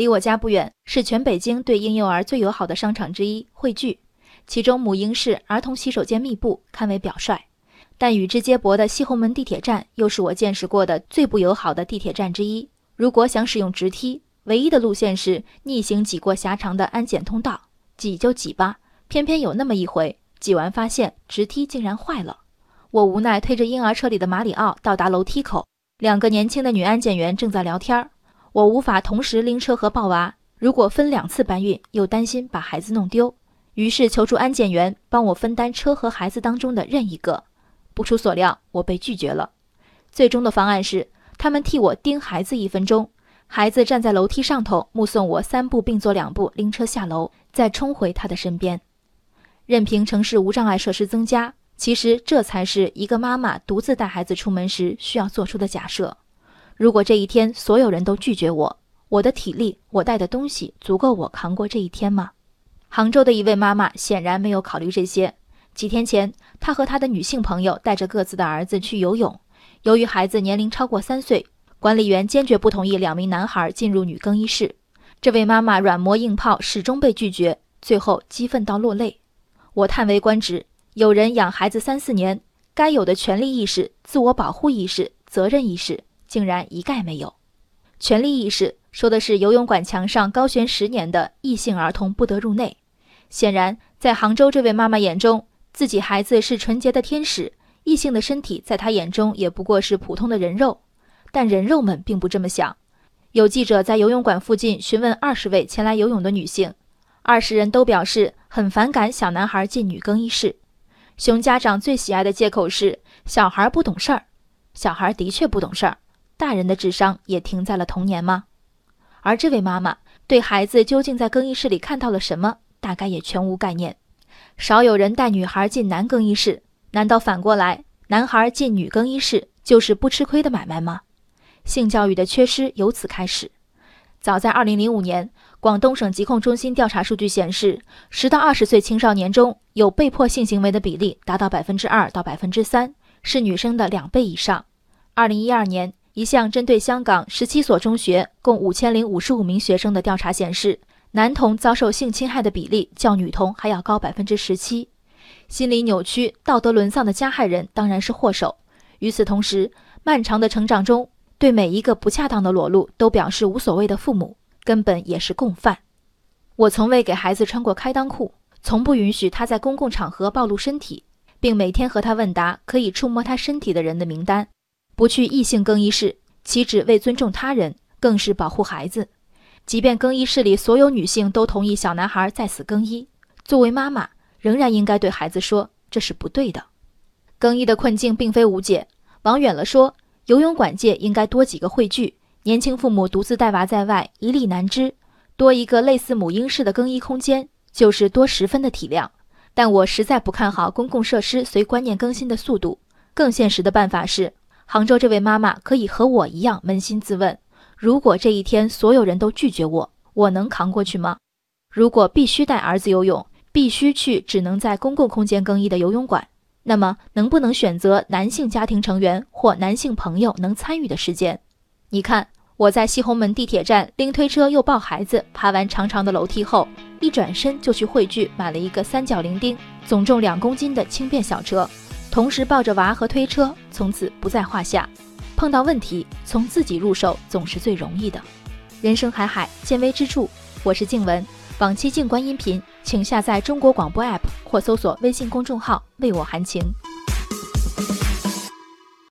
离我家不远是全北京对婴幼儿最友好的商场之一汇聚，其中母婴室、儿童洗手间密布，堪为表率。但与之接驳的西红门地铁站又是我见识过的最不友好的地铁站之一。如果想使用直梯，唯一的路线是逆行挤过狭长的安检通道，挤就挤吧。偏偏有那么一回，挤完发现直梯竟然坏了。我无奈推着婴儿车里的马里奥到达楼梯口，两个年轻的女安检员正在聊天儿。我无法同时拎车和抱娃，如果分两次搬运，又担心把孩子弄丢，于是求助安检员帮我分担车和孩子当中的任一个。不出所料，我被拒绝了。最终的方案是，他们替我盯孩子一分钟，孩子站在楼梯上头，目送我三步并作两步拎车下楼，再冲回他的身边。任凭城市无障碍设施增加，其实这才是一个妈妈独自带孩子出门时需要做出的假设。如果这一天所有人都拒绝我，我的体力、我带的东西足够我扛过这一天吗？杭州的一位妈妈显然没有考虑这些。几天前，她和她的女性朋友带着各自的儿子去游泳，由于孩子年龄超过三岁，管理员坚决不同意两名男孩进入女更衣室。这位妈妈软磨硬泡，始终被拒绝，最后激愤到落泪。我叹为观止，有人养孩子三四年，该有的权利意识、自我保护意识、责任意识。竟然一概没有，权利意识说的是游泳馆墙上高悬十年的异性儿童不得入内。显然，在杭州这位妈妈眼中，自己孩子是纯洁的天使，异性的身体在她眼中也不过是普通的人肉。但人肉们并不这么想。有记者在游泳馆附近询问二十位前来游泳的女性，二十人都表示很反感小男孩进女更衣室。熊家长最喜爱的借口是小孩不懂事儿，小孩的确不懂事儿。大人的智商也停在了童年吗？而这位妈妈对孩子究竟在更衣室里看到了什么，大概也全无概念。少有人带女孩进男更衣室，难道反过来，男孩进女更衣室就是不吃亏的买卖吗？性教育的缺失由此开始。早在2005年，广东省疾控中心调查数据显示，十到二十岁青少年中有被迫性行为的比例达到百分之二到百分之三，是女生的两倍以上。2012年。一项针对香港十七所中学共五千零五十五名学生的调查显示，男童遭受性侵害的比例较女童还要高百分之十七。心理扭曲、道德沦丧的加害人当然是祸首。与此同时，漫长的成长中，对每一个不恰当的裸露都表示无所谓的父母，根本也是共犯。我从未给孩子穿过开裆裤，从不允许他在公共场合暴露身体，并每天和他问答可以触摸他身体的人的名单。不去异性更衣室，岂止为尊重他人，更是保护孩子。即便更衣室里所有女性都同意小男孩在此更衣，作为妈妈，仍然应该对孩子说这是不对的。更衣的困境并非无解，往远了说，游泳馆界应该多几个汇聚。年轻父母独自带娃在外，一力难支，多一个类似母婴室的更衣空间，就是多十分的体谅。但我实在不看好公共设施随观念更新的速度，更现实的办法是。杭州这位妈妈可以和我一样扪心自问：如果这一天所有人都拒绝我，我能扛过去吗？如果必须带儿子游泳，必须去只能在公共空间更衣的游泳馆，那么能不能选择男性家庭成员或男性朋友能参与的时间？你看，我在西红门地铁站拎推车又抱孩子，爬完长长的楼梯后，一转身就去汇聚买了一个三角零丁、总重两公斤的轻便小车。同时抱着娃和推车，从此不在话下。碰到问题，从自己入手总是最容易的。人生海海，见微知著。我是静文，往期静观音频，请下载中国广播 APP 或搜索微信公众号“为我含情”。